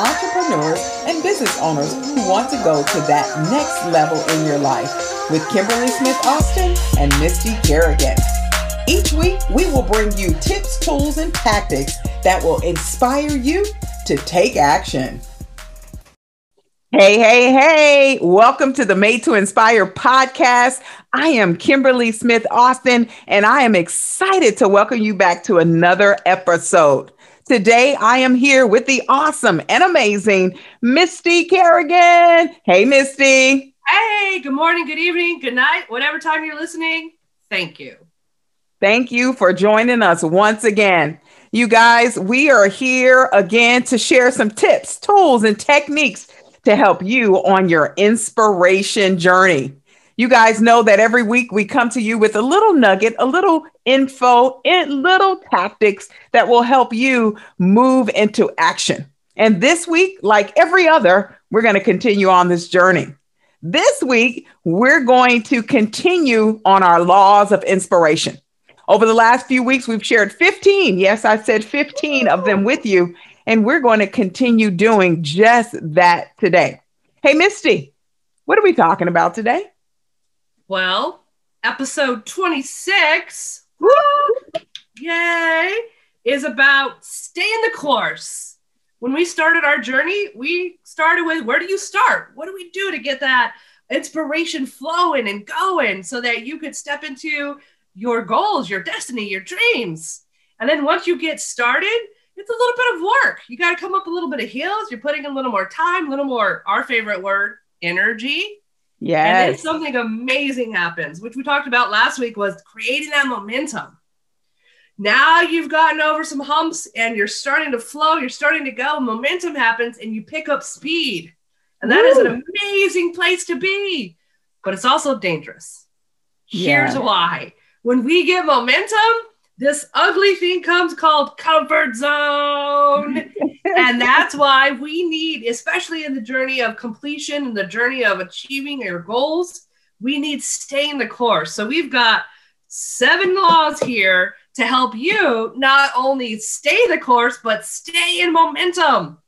entrepreneurs and business owners who want to go to that next level in your life with Kimberly Smith Austin and Misty Kerrigan. Each week, we will bring you tips, tools, and tactics that will inspire you to take action. Hey, hey, hey, welcome to the Made to Inspire podcast. I am Kimberly Smith Austin, and I am excited to welcome you back to another episode. Today, I am here with the awesome and amazing Misty Kerrigan. Hey, Misty. Hey, good morning, good evening, good night, whatever time you're listening. Thank you. Thank you for joining us once again. You guys, we are here again to share some tips, tools, and techniques to help you on your inspiration journey. You guys know that every week we come to you with a little nugget, a little info, and little tactics that will help you move into action. And this week, like every other, we're going to continue on this journey. This week, we're going to continue on our laws of inspiration. Over the last few weeks, we've shared 15. Yes, I said 15 of them with you. And we're going to continue doing just that today. Hey, Misty, what are we talking about today? Well, episode 26, woo, yay, is about stay in the course. When we started our journey, we started with where do you start? What do we do to get that inspiration flowing and going so that you could step into your goals, your destiny, your dreams? And then once you get started, it's a little bit of work. You got to come up a little bit of hills. You're putting a little more time, a little more, our favorite word, energy. Yes. And then something amazing happens, which we talked about last week was creating that momentum. Now you've gotten over some humps and you're starting to flow, you're starting to go, momentum happens and you pick up speed. And that Woo. is an amazing place to be, but it's also dangerous. Here's yeah. why. When we get momentum, this ugly thing comes called comfort zone. and that's why we need, especially in the journey of completion and the journey of achieving your goals, we need staying the course. So we've got seven laws here to help you not only stay the course, but stay in momentum.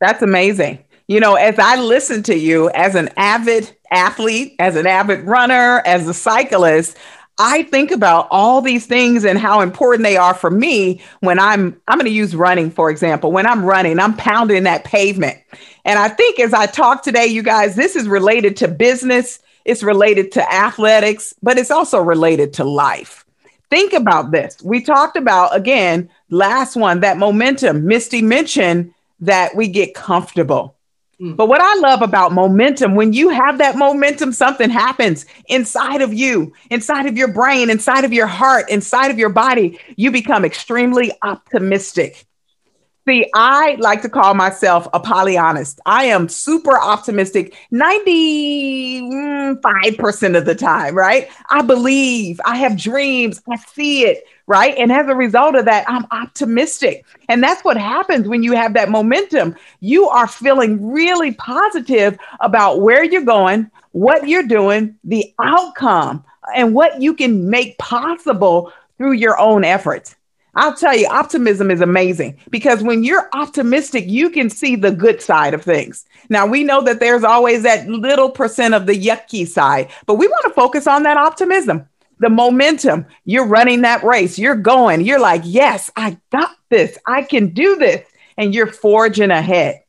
That's amazing. You know, as I listen to you as an avid athlete, as an avid runner, as a cyclist, I think about all these things and how important they are for me when I'm I'm going to use running for example. When I'm running, I'm pounding that pavement. And I think as I talk today you guys, this is related to business, it's related to athletics, but it's also related to life. Think about this. We talked about again last one that momentum. Misty mentioned that we get comfortable. Mm. But what I love about momentum, when you have that momentum, something happens inside of you, inside of your brain, inside of your heart, inside of your body. You become extremely optimistic. See, I like to call myself a Pollyanist. I am super optimistic 95% of the time, right? I believe, I have dreams, I see it, right? And as a result of that, I'm optimistic. And that's what happens when you have that momentum. You are feeling really positive about where you're going, what you're doing, the outcome, and what you can make possible through your own efforts. I'll tell you, optimism is amazing because when you're optimistic, you can see the good side of things. Now, we know that there's always that little percent of the yucky side, but we want to focus on that optimism, the momentum. You're running that race, you're going, you're like, yes, I got this, I can do this, and you're forging ahead.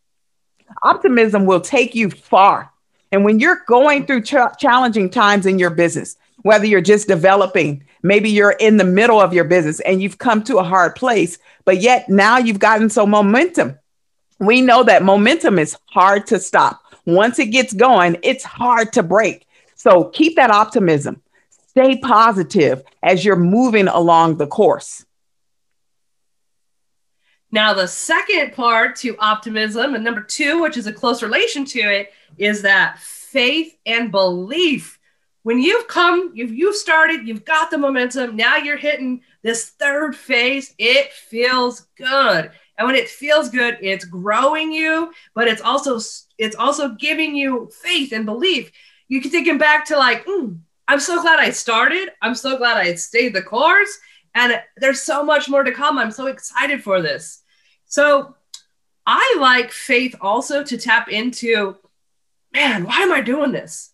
Optimism will take you far. And when you're going through ch- challenging times in your business, whether you're just developing, maybe you're in the middle of your business and you've come to a hard place, but yet now you've gotten some momentum. We know that momentum is hard to stop. Once it gets going, it's hard to break. So keep that optimism. Stay positive as you're moving along the course. Now, the second part to optimism, and number two, which is a close relation to it, is that faith and belief when you've come, you've you've started, you've got the momentum. Now you're hitting this third phase. It feels good, and when it feels good, it's growing you, but it's also it's also giving you faith and belief. You can take back to like, mm, I'm so glad I started. I'm so glad I stayed the course, and there's so much more to come. I'm so excited for this. So I like faith also to tap into, man, why am I doing this?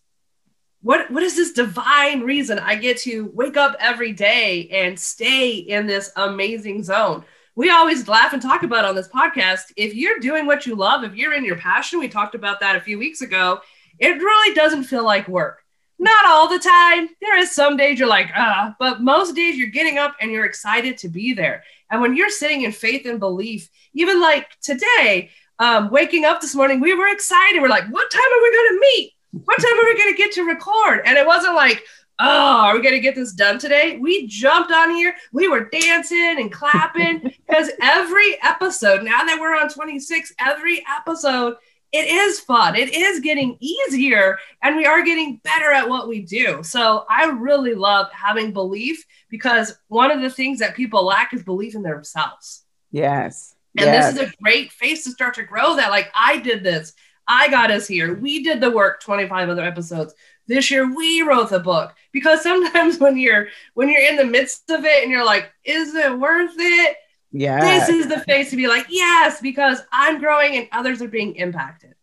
What, what is this divine reason I get to wake up every day and stay in this amazing zone? We always laugh and talk about on this podcast. If you're doing what you love, if you're in your passion, we talked about that a few weeks ago, it really doesn't feel like work. Not all the time. There is some days you're like, ah, but most days you're getting up and you're excited to be there. And when you're sitting in faith and belief, even like today, um, waking up this morning, we were excited. We're like, what time are we going to meet? What time are we going to get to record? And it wasn't like, oh, are we going to get this done today? We jumped on here. We were dancing and clapping because every episode, now that we're on 26, every episode it is fun. It is getting easier and we are getting better at what we do. So I really love having belief because one of the things that people lack is belief in themselves. Yes. And yes. this is a great face to start to grow that. Like, I did this. I got us here. We did the work 25 other episodes. This year we wrote the book because sometimes when you're when you're in the midst of it and you're like, is it worth it? Yeah. This is the face to be like, yes, because I'm growing and others are being impacted.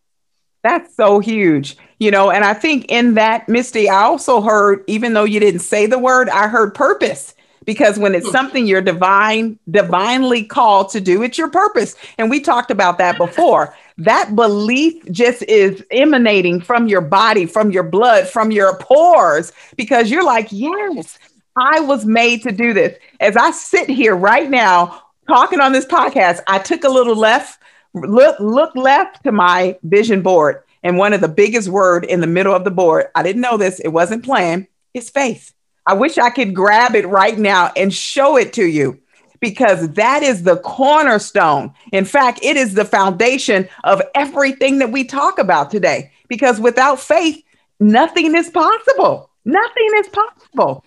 That's so huge, you know. And I think in that, Misty, I also heard, even though you didn't say the word, I heard purpose because when it's hmm. something you're divine, divinely called to do, it's your purpose. And we talked about that before. That belief just is emanating from your body, from your blood, from your pores, because you're like, yes, I was made to do this. As I sit here right now talking on this podcast, I took a little left, look, look left to my vision board. And one of the biggest word in the middle of the board, I didn't know this, it wasn't planned, is faith. I wish I could grab it right now and show it to you because that is the cornerstone. In fact, it is the foundation of everything that we talk about today. Because without faith, nothing is possible. Nothing is possible.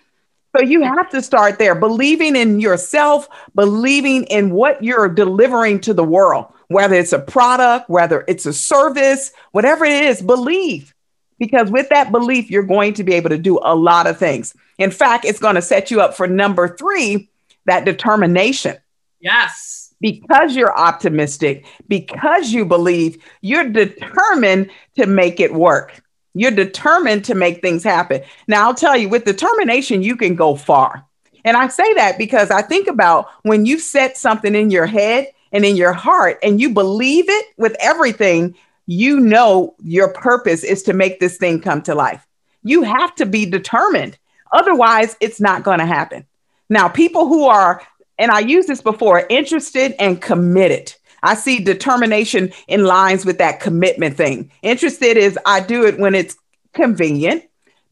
So you have to start there, believing in yourself, believing in what you're delivering to the world, whether it's a product, whether it's a service, whatever it is, believe. Because with that belief, you're going to be able to do a lot of things. In fact, it's going to set you up for number three, that determination. Yes. Because you're optimistic, because you believe, you're determined to make it work. You're determined to make things happen. Now, I'll tell you, with determination, you can go far. And I say that because I think about when you set something in your head and in your heart and you believe it with everything, you know your purpose is to make this thing come to life. You have to be determined. Otherwise, it's not going to happen. Now, people who are, and I used this before, interested and committed I see determination in lines with that commitment thing. Interested is I do it when it's convenient.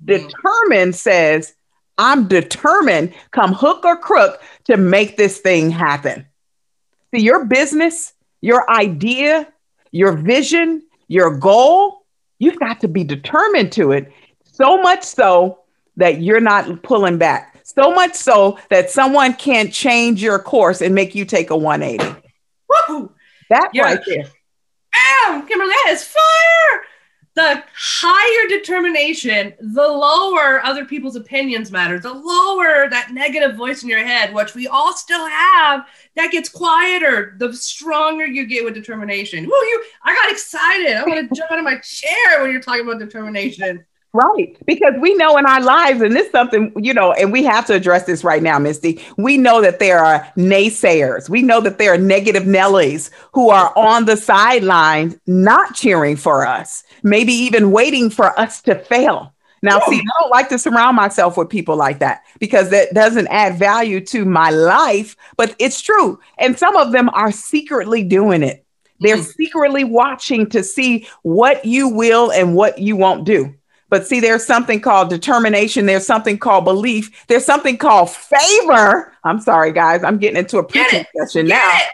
Mm-hmm. Determined says I'm determined, come hook or crook, to make this thing happen. See, your business, your idea, your vision, your goal, you've got to be determined to it. So much so that you're not pulling back. So much so that someone can't change your course and make you take a 180. Woo! That You're, right there. Bam! Kimberly, that is fire! The higher determination, the lower other people's opinions matter, the lower that negative voice in your head, which we all still have, that gets quieter, the stronger you get with determination. Woo, you I got excited. I want to jump out of my chair when you're talking about determination. Right. Because we know in our lives, and this is something, you know, and we have to address this right now, Misty. We know that there are naysayers. We know that there are negative Nellies who are on the sidelines, not cheering for us, maybe even waiting for us to fail. Now, see, I don't like to surround myself with people like that because that doesn't add value to my life, but it's true. And some of them are secretly doing it. They're mm-hmm. secretly watching to see what you will and what you won't do. But see, there's something called determination. There's something called belief. There's something called favor. I'm sorry, guys. I'm getting into a preaching session now. It.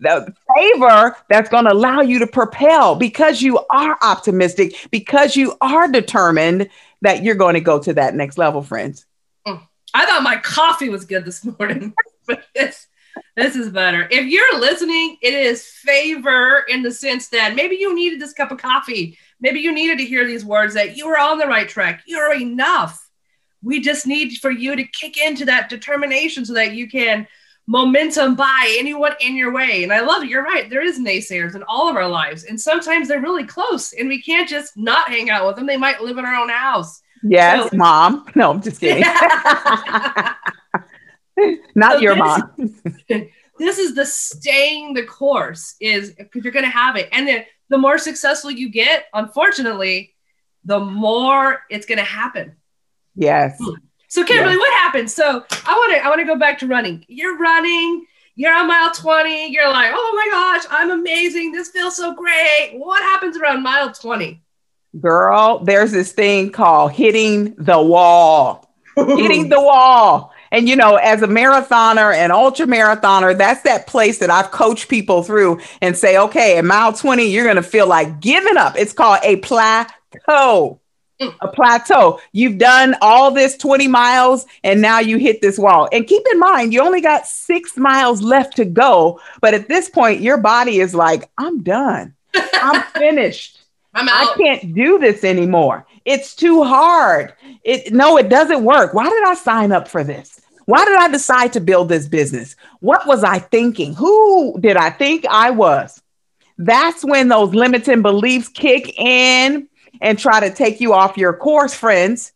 The favor that's going to allow you to propel because you are optimistic, because you are determined that you're going to go to that next level, friends. Mm. I thought my coffee was good this morning, but this, this is better. If you're listening, it is favor in the sense that maybe you needed this cup of coffee Maybe you needed to hear these words that you were on the right track. You're enough. We just need for you to kick into that determination so that you can momentum by anyone in your way. And I love it. You're right. There is naysayers in all of our lives. And sometimes they're really close and we can't just not hang out with them. They might live in our own house. Yes, so, mom. No, I'm just kidding. not so your this, mom. this is the staying the course is because you're going to have it. And then the more successful you get, unfortunately, the more it's going to happen. Yes. Hmm. So Kimberly, yes. what happened? So I want to I want to go back to running. You're running. You're on mile 20. You're like, oh my gosh, I'm amazing. This feels so great. What happens around mile 20? Girl, there's this thing called hitting the wall. hitting the wall. And you know, as a marathoner and ultra marathoner, that's that place that I've coached people through and say, okay, at mile 20, you're going to feel like giving up. It's called a plateau a plateau. You've done all this 20 miles and now you hit this wall. And keep in mind, you only got six miles left to go. But at this point, your body is like, I'm done. I'm finished. I'm I can't do this anymore. It's too hard. It no, it doesn't work. Why did I sign up for this? Why did I decide to build this business? What was I thinking? Who did I think I was? That's when those limiting beliefs kick in and try to take you off your course, friends.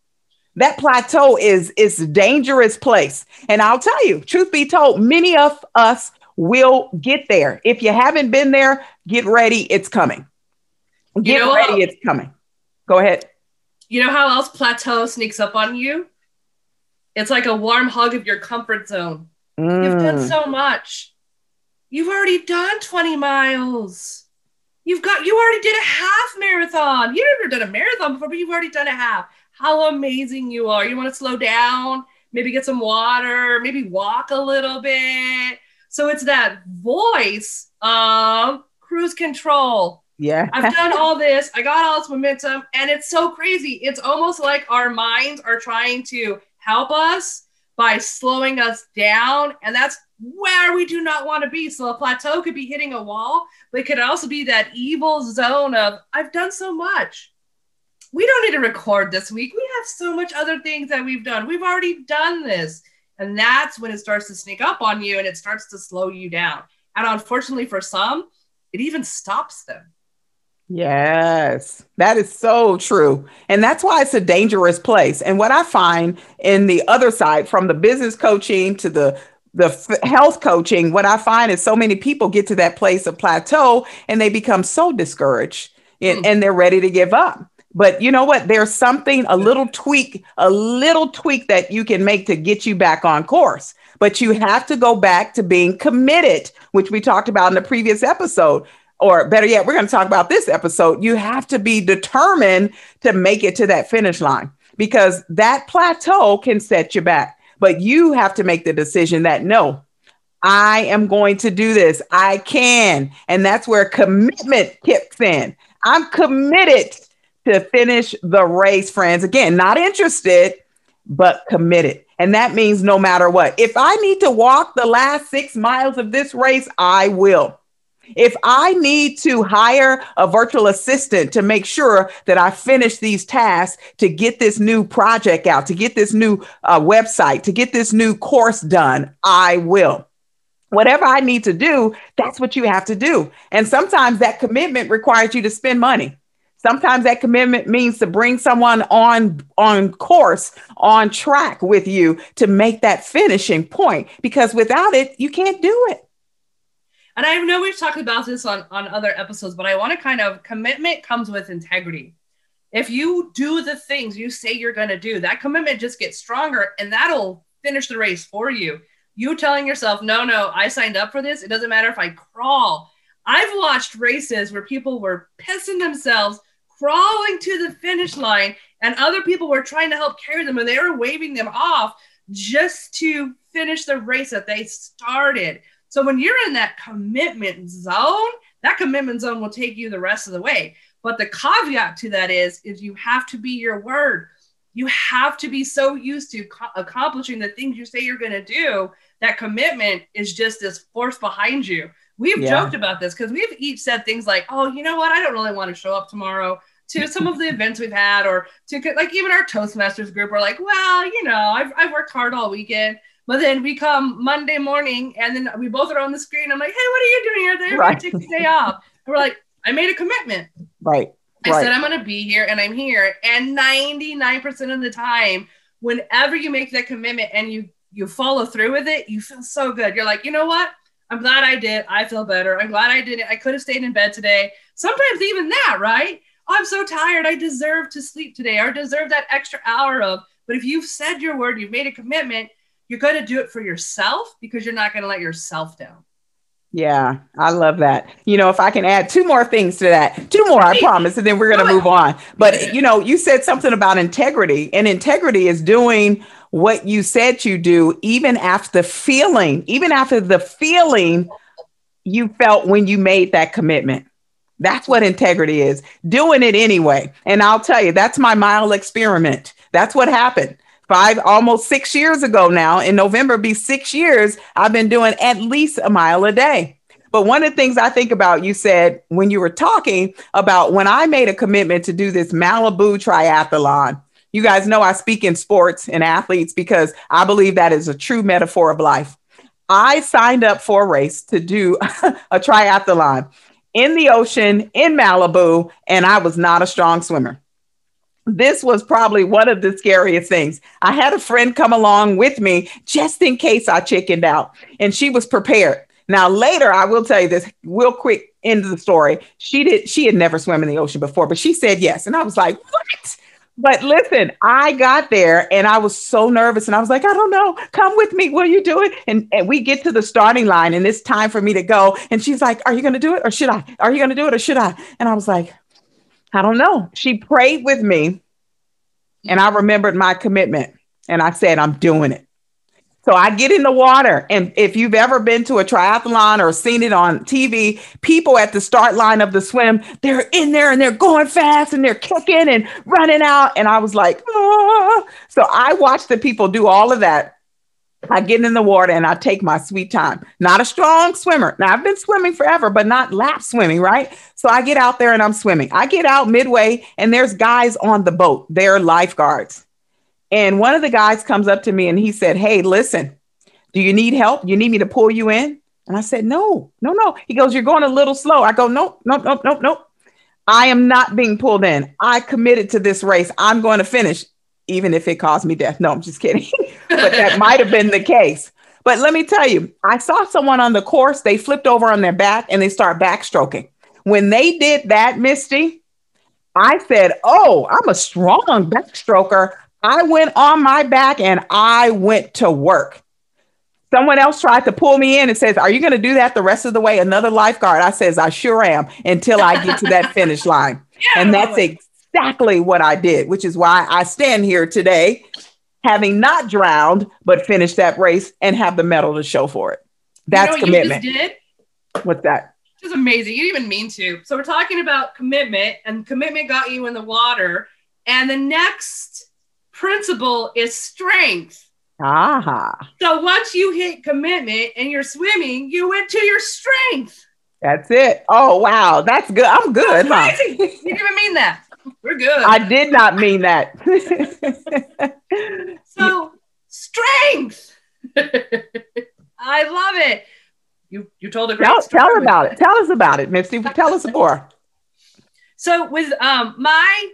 That plateau is is a dangerous place. And I'll tell you, truth be told, many of us will get there. If you haven't been there, get ready, it's coming. Get you know ready, it's coming. Go ahead. You know how else plateau sneaks up on you? It's like a warm hug of your comfort zone. Mm. You've done mm. so much. You've already done 20 miles. You've got you already did a half marathon. You've never done a marathon before, but you've already done a half. How amazing you are. You want to slow down, maybe get some water, maybe walk a little bit. So it's that voice of cruise control. Yeah. I've done all this. I got all this momentum. And it's so crazy. It's almost like our minds are trying to help us by slowing us down. And that's where we do not want to be. So a plateau could be hitting a wall, but it could also be that evil zone of, I've done so much. We don't need to record this week. We have so much other things that we've done. We've already done this. And that's when it starts to sneak up on you and it starts to slow you down. And unfortunately, for some, it even stops them. Yes, that is so true. And that's why it's a dangerous place. And what I find in the other side, from the business coaching to the the f- health coaching, what I find is so many people get to that place of plateau and they become so discouraged and, mm. and they're ready to give up. But you know what? There's something, a little tweak, a little tweak that you can make to get you back on course. But you have to go back to being committed, which we talked about in the previous episode or better yet, we're going to talk about this episode. You have to be determined to make it to that finish line because that plateau can set you back. But you have to make the decision that no, I am going to do this. I can. And that's where commitment kicks in. I'm committed to finish the race, friends. Again, not interested, but committed. And that means no matter what. If I need to walk the last six miles of this race, I will. If I need to hire a virtual assistant to make sure that I finish these tasks to get this new project out, to get this new uh, website, to get this new course done, I will. Whatever I need to do, that's what you have to do. And sometimes that commitment requires you to spend money. Sometimes that commitment means to bring someone on on course, on track with you to make that finishing point because without it, you can't do it and I know we've talked about this on, on other episodes, but I want to kind of commitment comes with integrity. If you do the things you say you're going to do, that commitment just gets stronger and that'll finish the race for you. You telling yourself, no, no, I signed up for this. It doesn't matter if I crawl. I've watched races where people were pissing themselves, crawling to the finish line, and other people were trying to help carry them and they were waving them off just to finish the race that they started. So when you're in that commitment zone, that commitment zone will take you the rest of the way. But the caveat to that is, is you have to be your word. You have to be so used to co- accomplishing the things you say you're going to do. That commitment is just this force behind you. We've yeah. joked about this because we've each said things like, "Oh, you know what? I don't really want to show up tomorrow." to some of the events we've had or to like even our toastmasters group are like well you know I've, I've worked hard all weekend But then we come Monday morning and then we both are on the screen. I'm like, hey, what are you doing here? They're right. take the day off. And we're like, I made a commitment. Right. I right. said, I'm going to be here and I'm here. And 99% of the time, whenever you make that commitment and you, you follow through with it, you feel so good. You're like, you know what? I'm glad I did. I feel better. I'm glad I did it. I could have stayed in bed today. Sometimes even that, right? Oh, I'm so tired. I deserve to sleep today or deserve that extra hour of. But if you've said your word, you've made a commitment, you're going to do it for yourself because you're not going to let yourself down. Yeah, I love that. You know, if I can add two more things to that, two more, I promise, and then we're going to move on. But, you know, you said something about integrity, and integrity is doing what you said you do, even after the feeling, even after the feeling you felt when you made that commitment. That's what integrity is doing it anyway. And I'll tell you, that's my mile experiment. That's what happened five, almost six years ago now. In November, be six years. I've been doing at least a mile a day. But one of the things I think about, you said when you were talking about when I made a commitment to do this Malibu triathlon. You guys know I speak in sports and athletes because I believe that is a true metaphor of life. I signed up for a race to do a triathlon in the ocean in Malibu, and I was not a strong swimmer this was probably one of the scariest things. I had a friend come along with me just in case I chickened out, and she was prepared. Now, later, I will tell you this real quick into the story. She did, she had never swum in the ocean before, but she said yes. And I was like, what? But listen, I got there and I was so nervous and I was like, I don't know, come with me. Will you do it? And, and we get to the starting line and it's time for me to go. And she's like, Are you going to do it or should I? Are you going to do it or should I? And I was like, I don't know. She prayed with me and I remembered my commitment and I said, I'm doing it. So I get in the water. And if you've ever been to a triathlon or seen it on TV, people at the start line of the swim, they're in there and they're going fast and they're kicking and running out. And I was like, ah. so I watched the people do all of that I get in the water and I take my sweet time. Not a strong swimmer. Now I've been swimming forever, but not lap swimming, right? So I get out there and I'm swimming. I get out midway and there's guys on the boat. They're lifeguards. And one of the guys comes up to me and he said, Hey, listen, do you need help? You need me to pull you in? And I said, No, no, no. He goes, You're going a little slow. I go, Nope, nope, nope, nope, nope. I am not being pulled in. I committed to this race. I'm going to finish even if it caused me death. No, I'm just kidding. but that might have been the case. But let me tell you, I saw someone on the course, they flipped over on their back and they start backstroking. When they did that, Misty, I said, Oh, I'm a strong backstroker. I went on my back and I went to work. Someone else tried to pull me in and says, Are you going to do that the rest of the way? Another lifeguard. I says, I sure am until I get to that finish line. Yeah, and that's exactly what I did, which is why I stand here today, having not drowned, but finished that race and have the medal to show for it. That's you know commitment. did? What's that? Just amazing. You didn't even mean to. So we're talking about commitment, and commitment got you in the water. And the next principle is strength. Aha. So once you hit commitment and you're swimming, you went to your strength. That's it. Oh wow, that's good. I'm good. Huh? You didn't even mean that. We're good. I did not mean that. so strength. I love it. You you told a great tell, story. Tell about it. Tell us about it, Misty. Tell us more. So with um my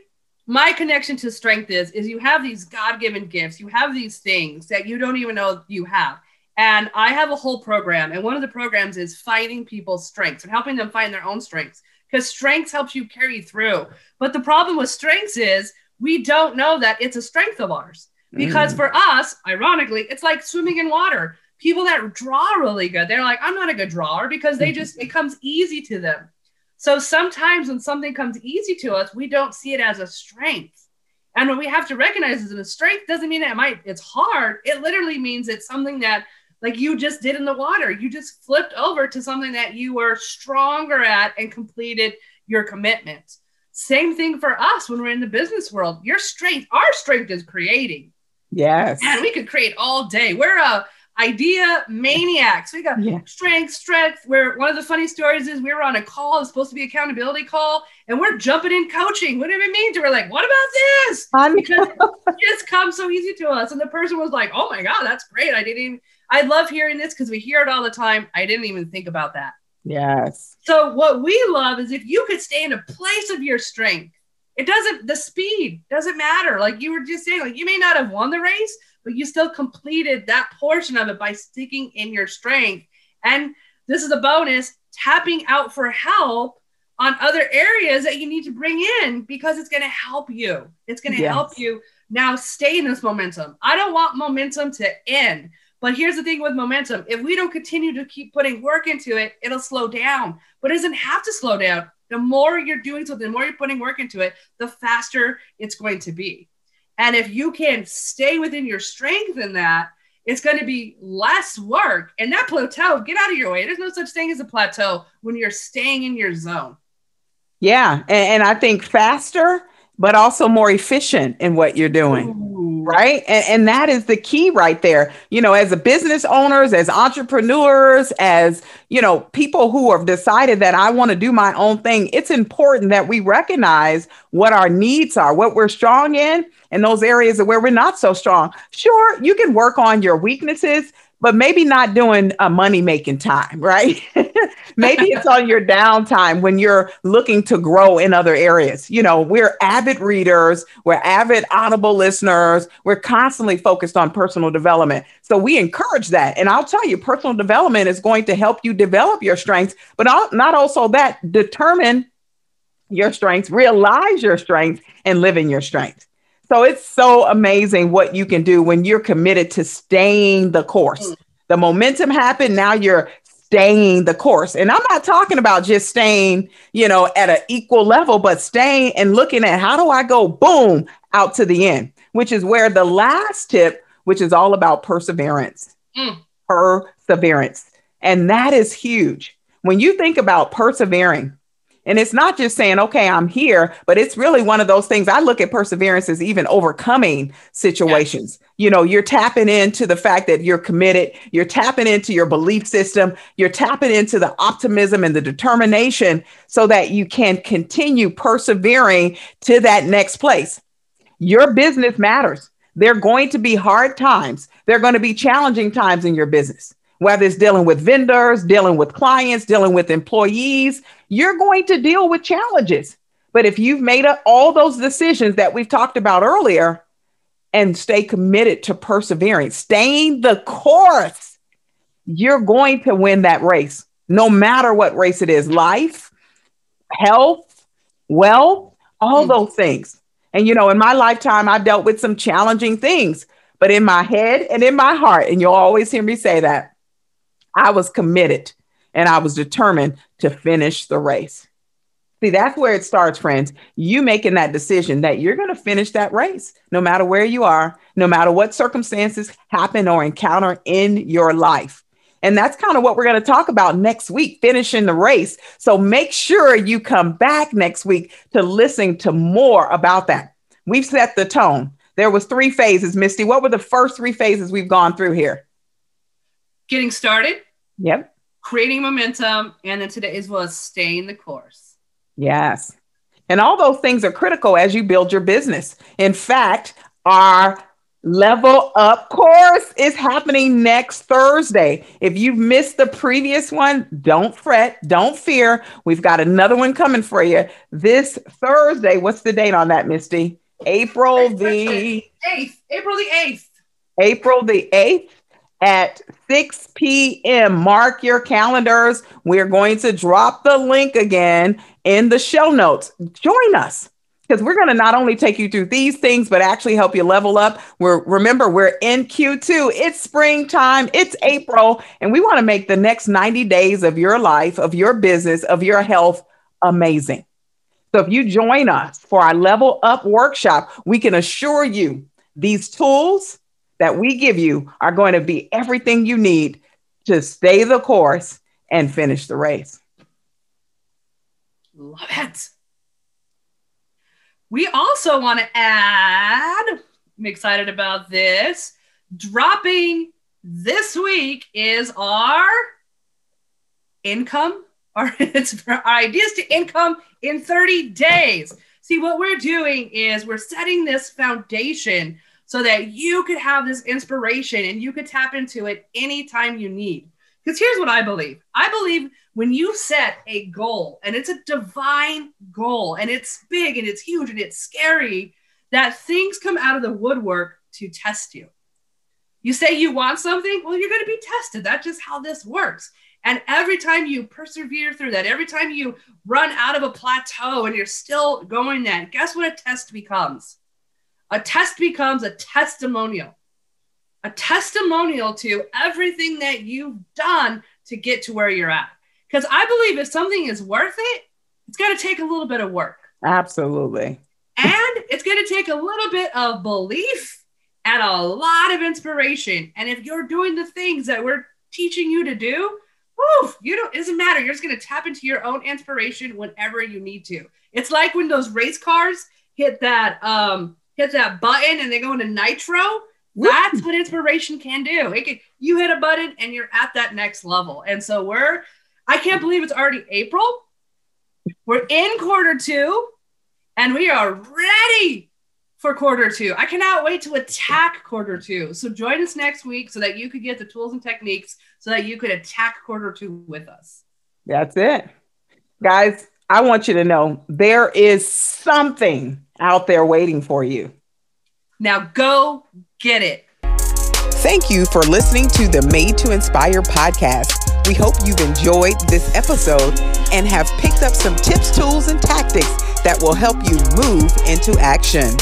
my connection to strength is is you have these god-given gifts. You have these things that you don't even know you have. And I have a whole program, and one of the programs is finding people's strengths and helping them find their own strengths because strengths helps you carry through. But the problem with strengths is we don't know that it's a strength of ours. Because mm. for us, ironically, it's like swimming in water. People that draw really good, they're like, I'm not a good drawer because they just, it comes easy to them. So sometimes when something comes easy to us, we don't see it as a strength. And what we have to recognize is that a strength doesn't mean that it might, it's hard. It literally means it's something that like you just did in the water. You just flipped over to something that you were stronger at and completed your commitment. Same thing for us when we're in the business world. Your strength, our strength is creating. Yes. And we could create all day. We're a idea maniacs. We got Yeah. strength, strength. Where one of the funny stories is we were on a call, it's supposed to be accountability call, and we're jumping in coaching. What did it mean? We're like, what about this? Because it just comes so easy to us. And the person was like, oh my God, that's great. I didn't even, I love hearing this because we hear it all the time. I didn't even think about that. Yes. So what we love is if you could stay in a place of your strength, it doesn't the speed doesn't matter. Like you were just saying, like you may not have won the race, but you still completed that portion of it by sticking in your strength. And this is a bonus, tapping out for help on other areas that you need to bring in because it's going to help you. It's going to Yes. help you now stay in this momentum. I don't want momentum to end. But here's the thing with momentum if we don't continue to keep putting work into it, it'll slow down. But it doesn't have to slow down. The more you're doing something, the more you're putting work into it, the faster it's going to be. And if you can stay within your strength in that, it's going to be less work. And that plateau, get out of your way. There's no such thing as a plateau when you're staying in your zone. Yeah. And, and I think faster, but also more efficient in what you're doing. Right. And, and that is the key right there. You know, as a business owners, as entrepreneurs, as, you know, people who have decided that I want to do my own thing, it's important that we recognize what our needs are, what we're strong in, and those areas where we're not so strong. Sure, you can work on your weaknesses, but maybe not doing a money making time, right? maybe it's on your downtime when you're looking to grow in other areas. You know, we're avid readers, we're avid audible listeners, we're constantly focused on personal development. So we encourage that. And I'll tell you, personal development is going to help you develop your strengths, but not also that, determine your strengths, realize your strengths, and live in your strengths. So it's so amazing what you can do when you're committed to staying the course. The momentum happened. Now you're staying the course. And I'm not talking about just staying, you know, at an equal level, but staying and looking at how do I go boom out to the end, which is where the last tip, which is all about perseverance. Mm. Perseverance. And that is huge. When you think about persevering, and it's not just saying, okay, I'm here, but it's really one of those things. I look at perseverance as even overcoming situations. You know, you're tapping into the fact that you're committed, you're tapping into your belief system, you're tapping into the optimism and the determination so that you can continue persevering to that next place. Your business matters. There are going to be hard times, there are going to be challenging times in your business whether it's dealing with vendors, dealing with clients, dealing with employees, you're going to deal with challenges. But if you've made up all those decisions that we've talked about earlier and stay committed to persevering, staying the course, you're going to win that race, no matter what race it is life, health, wealth, all Mm. those things. And, you know, in my lifetime, I've dealt with some challenging things, but in my head and in my heart, and you'll always hear me say that, I was committed and I was determined to finish the race. See, that's where it starts, friends. You making that decision that you're going to finish that race, no matter where you are, no matter what circumstances happen or encounter in your life. And that's kind of what we're going to talk about next week, finishing the race. So make sure you come back next week to listen to more about that. We've set the tone. There was three phases, Misty. What were the first three phases we've gone through here? Getting started, Yep. creating momentum, and then today as well as staying the course. Yes. And all those things are critical as you build your business. In fact, our level up course is happening next Thursday. If you've missed the previous one, don't fret, don't fear. We've got another one coming for you this Thursday. What's the date on that, Misty? April the Eighth, April the eighth. April the 8th at 6 p.m. Mark your calendars. We're going to drop the link again in the show notes. Join us because we're going to not only take you through these things, but actually help you level up. We're remember we're in Q2. It's springtime. It's April, and we want to make the next 90 days of your life, of your business, of your health amazing. So if you join us for our level up workshop, we can assure you these tools that we give you are going to be everything you need to stay the course and finish the race. Love it. We also want to add, I'm excited about this, dropping this week is our income, or it's our ideas to income in 30 days. See, what we're doing is we're setting this foundation so that you could have this inspiration and you could tap into it anytime you need. Because here's what I believe I believe when you set a goal and it's a divine goal and it's big and it's huge and it's scary, that things come out of the woodwork to test you. You say you want something, well, you're going to be tested. That's just how this works. And every time you persevere through that, every time you run out of a plateau and you're still going that, guess what a test becomes? A test becomes a testimonial, a testimonial to everything that you've done to get to where you're at. Because I believe if something is worth it, it's going to take a little bit of work. Absolutely. And it's going to take a little bit of belief and a lot of inspiration. And if you're doing the things that we're teaching you to do, woof, you don't, it doesn't matter. You're just going to tap into your own inspiration whenever you need to. It's like when those race cars hit that, um, hit that button and they go into nitro. That's what inspiration can do. It can, you hit a button and you're at that next level. And so we're, I can't believe it's already April. We're in quarter two and we are ready for quarter two. I cannot wait to attack quarter two. So join us next week so that you could get the tools and techniques so that you could attack quarter two with us. That's it. Guys, I want you to know there is something out there waiting for you. Now go get it. Thank you for listening to the Made to Inspire podcast. We hope you've enjoyed this episode and have picked up some tips, tools, and tactics that will help you move into action.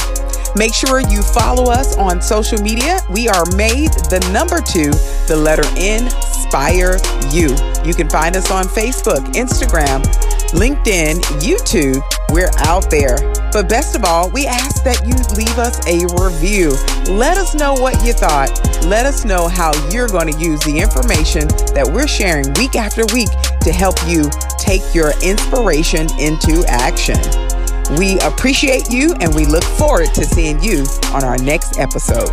Make sure you follow us on social media. We are made the number two, the letter N, Inspire You. You can find us on Facebook, Instagram, LinkedIn, YouTube. We're out there. But best of all, we ask that you leave us a review. Let us know what you thought. Let us know how you're going to use the information that we're sharing week after week to help you take your inspiration into action. We appreciate you and we look forward to seeing you on our next episode.